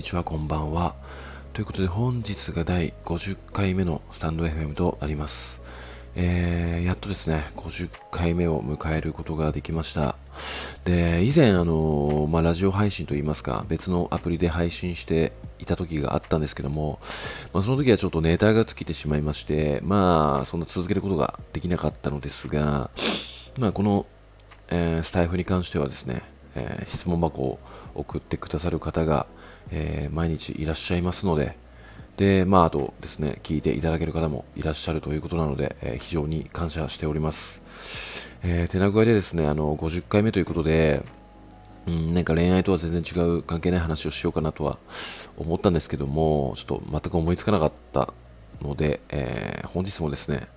にちは、こんばんは。ということで、本日が第50回目のスタンド FM となります。えー、やっとですね、50回目を迎えることができました。で、以前、あのまあ、ラジオ配信といいますか、別のアプリで配信していた時があったんですけども、まあ、その時はちょっとネタが尽きてしまいまして、まあ、そんな続けることができなかったのですが、まあ、この、えー、スタイフに関してはですね、えー、質問箱を送ってくださる方が、えー、毎日いらっしゃいますので、で、まあ、あとですね、聞いていただける方もいらっしゃるということなので、えー、非常に感謝しております。えー、手な具合でですね、あの、50回目ということで、うん、なんか恋愛とは全然違う関係ない話をしようかなとは思ったんですけども、ちょっと全く思いつかなかったので、えー、本日もですね、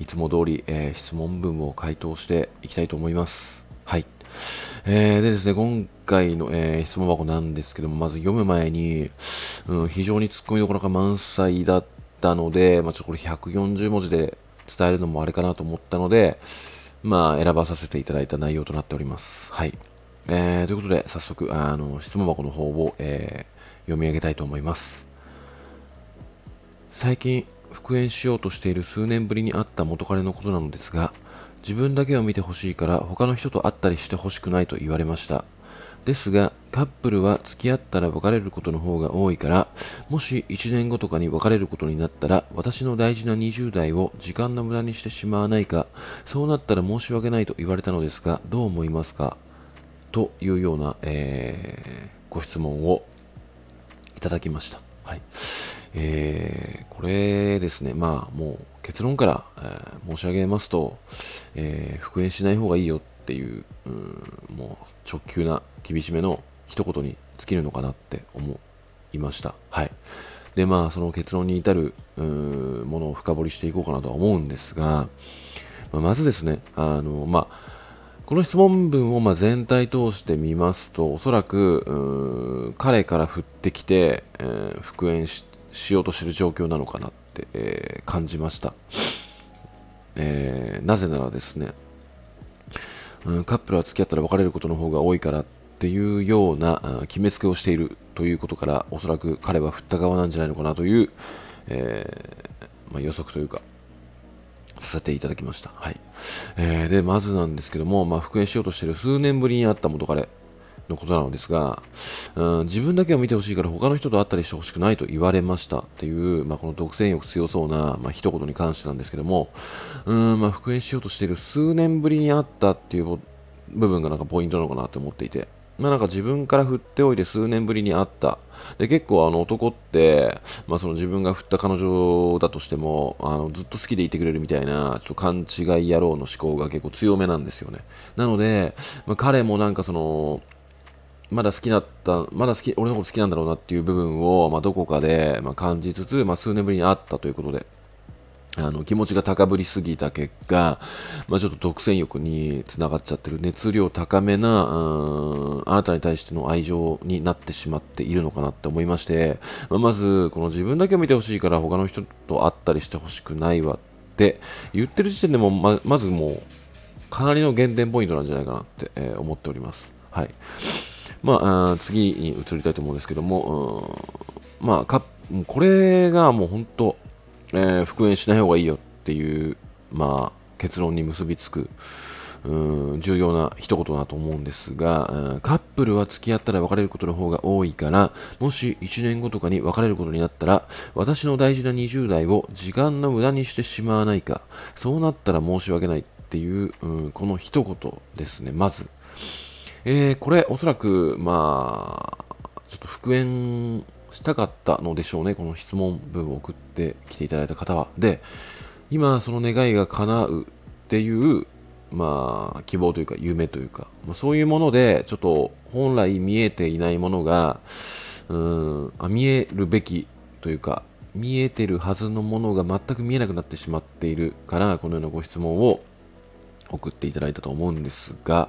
いつも通り、えー、質問文を回答していきたいと思います。はい。えー、でですね、今回の、えー、質問箱なんですけども、まず読む前に、うん、非常に突っ込みどころが満載だったので、まあ、ちょっとこれ140文字で伝えるのもあれかなと思ったので、まあ、選ばさせていただいた内容となっております。はい。えー、ということで、早速、あの、質問箱の方を、えー、読み上げたいと思います。最近、復縁しようとしている数年ぶりに会った元彼のことなのですが、自分だけを見てほしいから他の人と会ったりしてほしくないと言われました。ですが、カップルは付き合ったら別れることの方が多いから、もし1年後とかに別れることになったら、私の大事な20代を時間の無駄にしてしまわないか、そうなったら申し訳ないと言われたのですが、どう思いますか？というような、えー、ご質問をいただきました。はい。えー、これですね、まあもう結論から、えー、申し上げますと、えー、復縁しない方がいいよっていう、うん、もう直球な厳しめの一言に尽きるのかなって思いました。はい。で、まあその結論に至るものを深掘りしていこうかなとは思うんですが、まあ、まずですね、あの、まあ、この質問文をま全体通して見ますと、おそらく彼から振ってきて、えー、復縁ししようとしてる状況なのかなって、えー、感じました、えー、なぜならですね、うん、カップルは付き合ったら別れることの方が多いからっていうような決めつけをしているということからおそらく彼は振った側なんじゃないのかなという、えー、まあ、予測というかさせていただきました。はい。えー、で、まずなんですけども、まあ、復縁しようとしている数年ぶりに会った元彼、のことなのですが、うん、自分だけを見てほしいから他の人と会ったりしてほしくないと言われましたっていう、まあ、この独占欲強そうな、まあ、一言に関してなんですけども、うんまあ、復縁しようとしている数年ぶりに会ったっていう部分がなんかポイントなのかなと思っていて、まあ、なんか自分から振っておいて数年ぶりに会った。で結構あの男って、まあ、その自分が振った彼女だとしてもあのずっと好きでいてくれるみたいなちょっと勘違い野郎の思考が結構強めなんですよね。なので、まあ、彼もなんかそのまだ好きだった、まだ好き、俺のこと好きなんだろうなっていう部分を、まあ、どこかで、まあ、感じつつ、まあ、数年ぶりに会ったということで、あの気持ちが高ぶりすぎた結果、まあ、ちょっと独占欲につながっちゃってる熱量高めな、うん、あなたに対しての愛情になってしまっているのかなって思いまして、まあ、まず、この自分だけを見てほしいから他の人と会ったりしてほしくないわって言ってる時点でもま、まずもう、かなりの減点ポイントなんじゃないかなって、えー、思っております。はい。まあ、次に移りたいと思うんですけども、まあ、かこれがもう本当、えー、復縁しない方がいいよっていう、まあ、結論に結びつく、重要な一言だと思うんですが、カップルは付き合ったら別れることの方が多いから、もし1年後とかに別れることになったら、私の大事な20代を時間の無駄にしてしまわないか、そうなったら申し訳ないっていう、う、この一言ですね、まず。えー、これ、おそらく、まあ、ちょっと復縁したかったのでしょうね、この質問文を送ってきていただいた方は。で、今、その願いが叶うっていう、まあ、希望というか、夢というか、まあ、そういうもので、ちょっと本来見えていないものが、うんあ見えるべきというか、見えてるはずのものが全く見えなくなってしまっているから、このようなご質問を送っていただいたと思うんですが、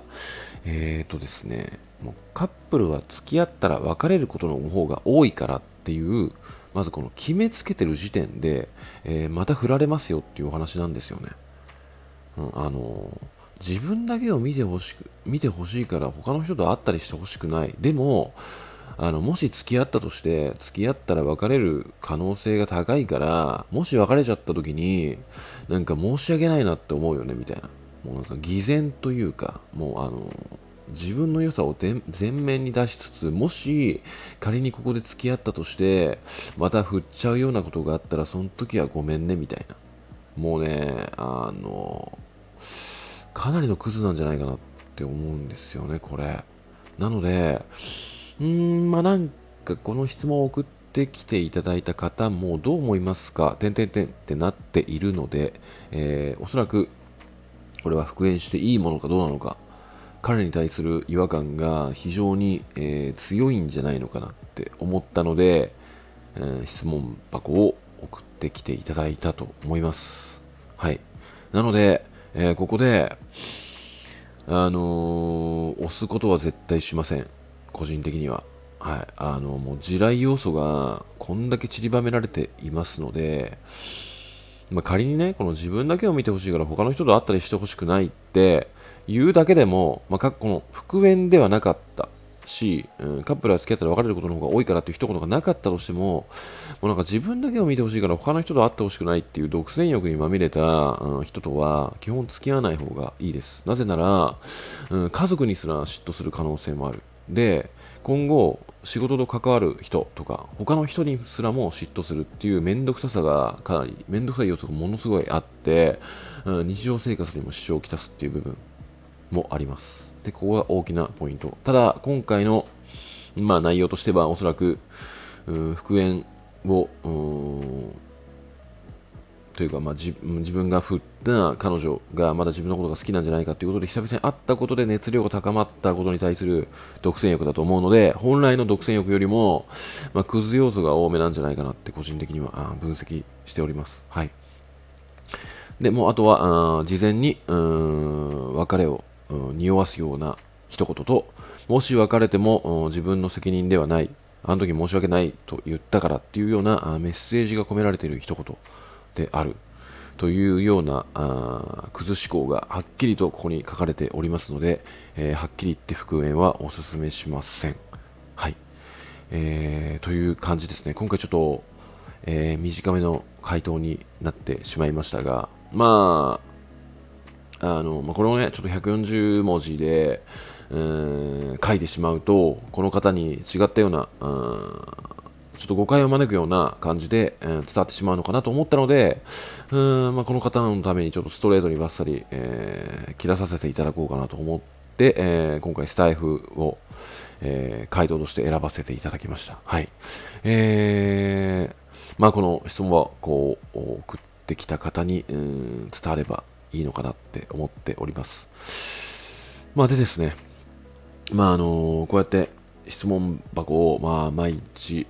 えっ、ー、とですね、もうカップルは付き合ったら別れることの方が多いからっていう、まずこの決めつけてる時点で、えー、また振られますよっていうお話なんですよね。うん、あの自分だけを見てほしく見てほしいから他の人と会ったりしてほしくない。でも、あの、もし付き合ったとして、付き合ったら別れる可能性が高いから、もし別れちゃった時に、なんか申し訳ないなって思うよね、みたいな。もうなんか偽善というか、もうあの、自分の良さを前面に出しつつ、もし仮にここで付き合ったとして、また振っちゃうようなことがあったら、その時はごめんね、みたいな。もうね、あの、かなりのクズなんじゃないかなって思うんですよね、これ。なので、うーん、まあなんかこの質問を送ってきていただいた方もどう思いますか？てんてんてんってなっているので、えー、おそらくこれは復縁していいものかどうなのか、彼に対する違和感が非常に、えー、強いんじゃないのかなって思ったので、えー、質問箱を送ってきていただいたと思います。はい。なので、えー、ここで、あの押すことは絶対しません。個人的には。はい。あの、もう地雷要素がこんだけ散りばめられていますので、まあ、仮にね、この自分だけを見てほしいから他の人と会ったりしてほしくないって言うだけでも、まあ、この復縁ではなかったし、うん、カップルは付き合ったら別れることの方が多いからっていう一言がなかったとしても、もうなんか自分だけを見てほしいから他の人と会ってほしくないっていう独占欲にまみれた、うん、人とは基本付き合わない方がいいです。なぜなら、うん、家族にすら嫉妬する可能性もある。で、今後、仕事と関わる人とか、他の人にすらも嫉妬するっていう面倒くささがかなり、面倒くさい要素がものすごいあって、うん、日常生活にも支障をきたすっていう部分もあります。で、ここが大きなポイント。ただ、今回の、まあ、内容としては、おそらく、復縁を、というか、まあ、自分が振った彼女がまだ自分のことが好きなんじゃないかということで久々に会ったことで熱量が高まったことに対する独占欲だと思うので本来の独占欲よりも、まあ、クズ要素が多めなんじゃないかなって個人的には分析しております。はい。で、もうあとはあ事前にうん別れを匂わすような一言ともし別れても自分の責任ではないあの時申し訳ないと言ったからっていうようなメッセージが込められている一言であるというようなあ崩し思考がはっきりとここに書かれておりますので、えー、はっきり言って復縁はお勧めしません。はい。えー、という感じですね。今回ちょっと、えー、短めの回答になってしまいましたが、まあ、あの、まあ、これをね、ちょっと140文字で、えー、書いてしまうと、この方に違ったような、ちょっと誤解を招くような感じで、えー、伝わってしまうのかなと思ったので、うーんまあ、この方のためにちょっとストレートにバッサリ、えー、切らさせていただこうかなと思って、えー、今回スタイフを、えー、回答として選ばせていただきました。はい。えー、まあ、この質問はこう送ってきた方に、うん、伝わればいいのかなって思っております。まあ、でですね、まあ、あのこうやって質問箱を、まあ、毎日、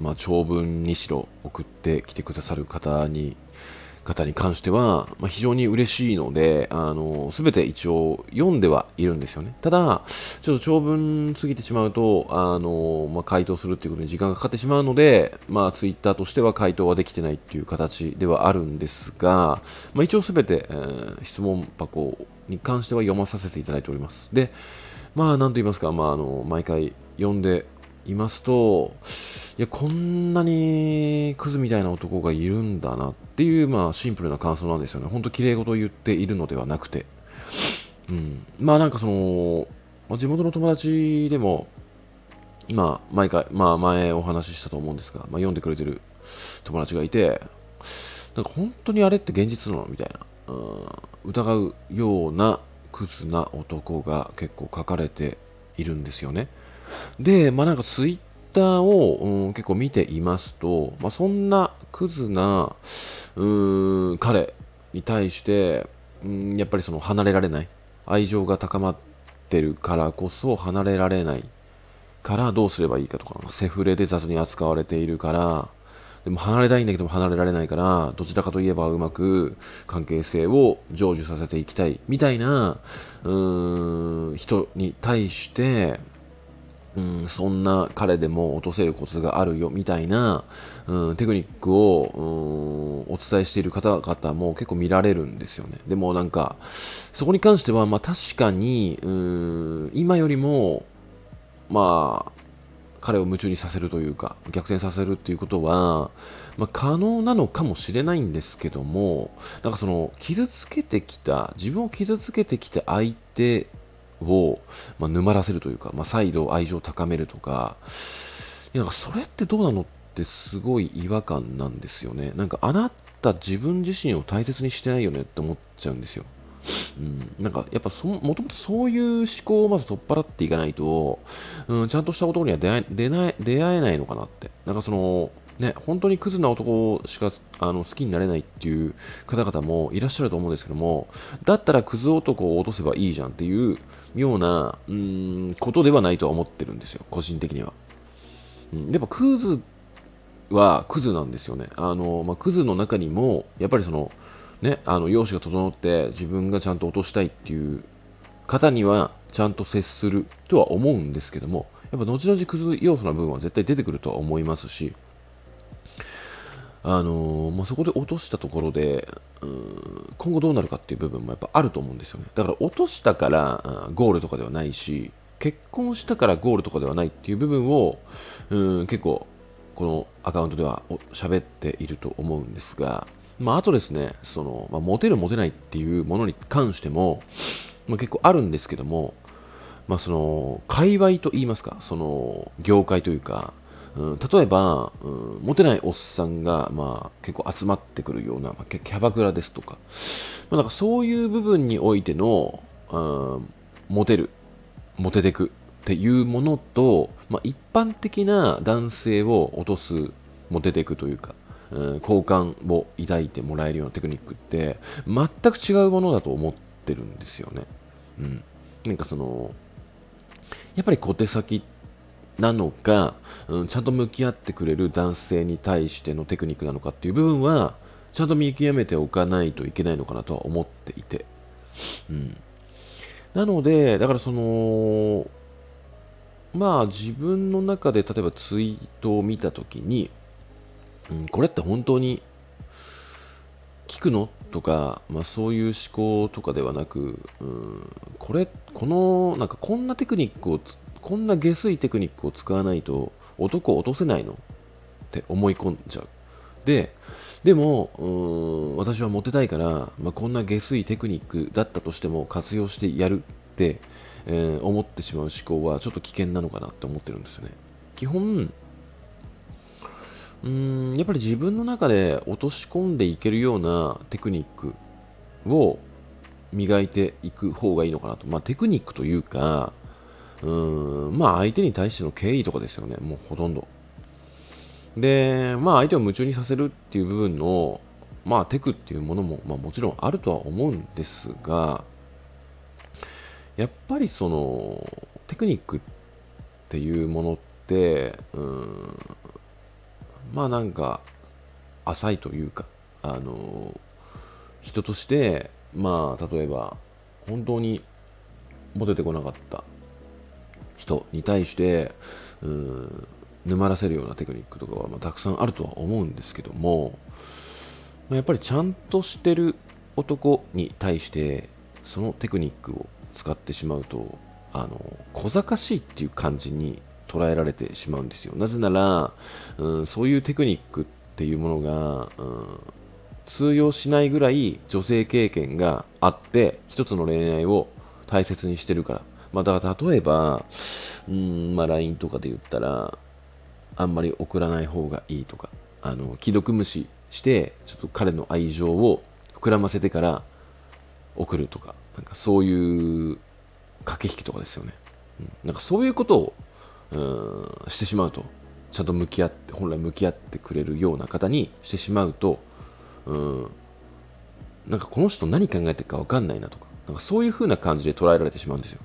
まあ、長文にしろ送ってきてくださる方に方に関しては、まあ、非常に嬉しいので、あの、すべて一応読んではいるんですよね。ただ、ちょっと長文過ぎてしまうと、あの、まあ、回答するっていうことに時間がかかってしまうので、まあ、ツイッターとしては回答はできてないっていう形ではあるんですが、まあ、一応すべて、えー、質問箱に関しては読まさせていただいております。で、まあ、なんと言いますか、まあ、あの、毎回読んでいますと、いや、こんなにクズみたいな男がいるんだなっていう、まあ、シンプルな感想なんですよね。ほんと綺麗事を言っているのではなくて。うん。まあ、なんかその、まあ、地元の友達でも、今、毎回、まあ、前お話ししたと思うんですが、まあ、読んでくれてる友達がいて、なんか本当にあれって現実なのみたいな、うん、疑うようなクズな男が結構書かれているんですよね。で、まあなんかツイッターを、うん、結構見ていますと、まあ、そんなクズなうん彼に対して、うん、やっぱりその離れられない愛情が高まってるからこそ離れられないからどうすればいいかとかセフレで雑に扱われているからでも離れたいんだけども離れられないからどちらかといえばうまく関係性を成就させていきたいみたいなうーん人に対してうん、そんな彼でも落とせるコツがあるよみたいな、うん、テクニックを、うん、お伝えしている方々も結構見られるんですよね。でもなんか、そこに関しては、まあ確かに、うん、今よりも、まあ、彼を夢中にさせるというか逆転させるっていうことは、まあ、可能なのかもしれないんですけどもなんかその傷つけてきた自分を傷つけてきた相手を、まあ、沼らせるというか、まあ、再度愛情を高めるとか。いやなんかそれってどうなのってすごい違和感なんですよね。なんかあなた自分自身を大切にしてないよねって思っちゃうんですよ。うん、なんかやっぱそもともとそういう思考をまず取っ払っていかないと、うん、ちゃんとした男には出会え出ない出会えないのかなって。なんかその、ね、本当にクズな男しかあの好きになれないっていう方々もいらっしゃると思うんですけども、だったらクズ男を落とせばいいじゃんっていうような、うん、ことではないとは思ってるんですよ、個人的には。うん、やっぱクズはクズなんですよね。あの、まあ、クズの中にも、やっぱりその、ね、あの容姿が整って自分がちゃんと落としたいっていう方にはちゃんと接するとは思うんですけどもやっぱ後々クズ要素な部分は絶対出てくるとは思いますしあのー、まあ、そこで落としたところで今後どうなるかっていう部分もやっぱあると思うんですよね。だから落としたからゴールとかではないし結婚したからゴールとかではないっていう部分をうん結構このアカウントでは喋っていると思うんですがまあ、あとですね、その、まあ、モテるモテないっていうものに関しても、まあ、結構あるんですけども、まあ、その、界隈と言いますか、その、業界というか、うん、例えば、うん、モテないおっさんが、まあ、結構集まってくるような、まあ、キャバクラですとか、まあ、なんかそういう部分においての、うん、モテる、モテてくっていうものと、まあ、一般的な男性を落とす、モテてくというか、好感を抱いてもらえるようなテクニックって全く違うものだと思ってるんですよね。うん。なんかその、やっぱり小手先なのか、うん、ちゃんと向き合ってくれる男性に対してのテクニックなのかっていう部分は、ちゃんと見極めておかないといけないのかなとは思っていて。うん。なので、だからその、まあ自分の中で例えばツイートを見たときに、うん、これって本当に聞くのとか、まあ、そういう思考とかではなく、うん、これ、この、なんかこんなテクニックを、こんな下水テクニックを使わないと男を落とせないの？って思い込んじゃう。で、でも、うん私はモテたいから、まあ、こんな下水テクニックだったとしても活用してやるって、えー、思ってしまう思考はちょっと危険なのかなって思ってるんですよね。基本、うーんやっぱり自分の中で落とし込んでいけるようなテクニックを磨いていく方がいいのかなと。まあテクニックというか、うん、まあ相手に対しての敬意とかですよね。もうほとんど。で、まあ相手を夢中にさせるっていう部分の、まあテクっていうものも、まあもちろんあるとは思うんですが、やっぱりそのテクニックっていうものって、うん、まあなんか浅いというかあの人としてまあ例えば本当にモテてこなかった人に対してうん沼らせるようなテクニックとかは、ま、たくさんあるとは思うんですけども、ま、やっぱりちゃんとしてる男に対してそのテクニックを使ってしまうとあの小賢しいっていう感じに捉えられてしまうんですよ。なぜなら、うん、そういうテクニックっていうものが、うん、通用しないぐらい女性経験があって一つの恋愛を大切にしてるから。まあ、だから例えば、うんまあ、LINE とかで言ったらあんまり送らない方がいいとかあの既読無視してちょっと彼の愛情を膨らませてから送るとかなんかそういう駆け引きとかですよね、うん、なんかそういうことをうんしてしまうとちゃんと向き合って本来向き合ってくれるような方にしてしまうとうんなんかこの人何考えてるか分かんないなとかなんかそういう風な感じで捉えられてしまうんですよ。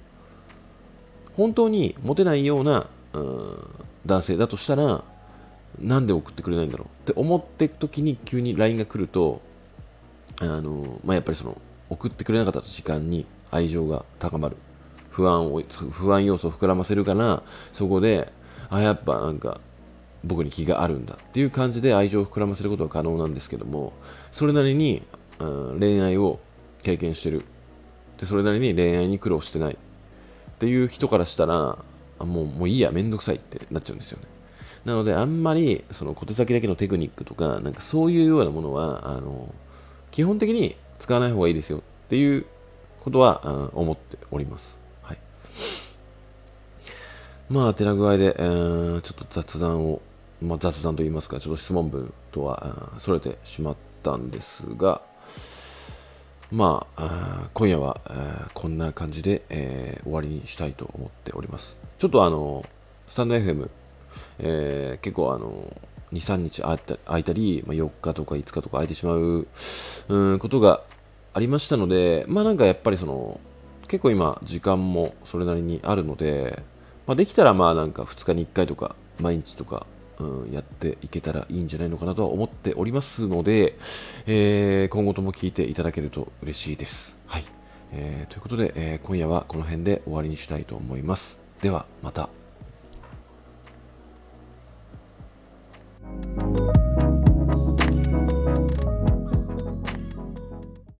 本当にモテないようなうん男性だとしたらなんで送ってくれないんだろう？って思ってる時に急に LINE が来るとあの、まあ、やっぱりその送ってくれなかった時間に愛情が高まる。不安を不安要素を膨らませるからそこであやっぱなんか僕に気があるんだ。っていう感じで愛情を膨らませることは可能なんですけどもそれなりに、うん、恋愛を経験してる。でそれなりに恋愛に苦労してない。っていう人からしたらもうもういいや、めんどくさいってなっちゃうんですよね。なので、あんまりその小手先だけのテクニックとか、なんかそういうようなものは、あの基本的に使わない方がいいですよっていうことは思っております。はい。まあ、てな具合で、えー、ちょっと雑談を、まあ、雑談といいますか、ちょっと質問文とはそれてしまったんですが、まあ、今夜はこんな感じで、えー、終わりにしたいと思っております。ちょっとあの、スタンド FM、えー、結構あの、2、3日空いたり、まあ、4日とか5日とか空いてしまう、うん、ことがありましたので、まあなんかやっぱりその、結構今時間もそれなりにあるので、まあ、できたらまあなんか2日に1回とか毎日とか、うん、やっていけたらいいんじゃないのかなとは思っておりますので、えー、今後とも聞いていただけると嬉しいです。はい。えー、ということで、えー、今夜はこの辺で終わりにしたいと思います。では、また。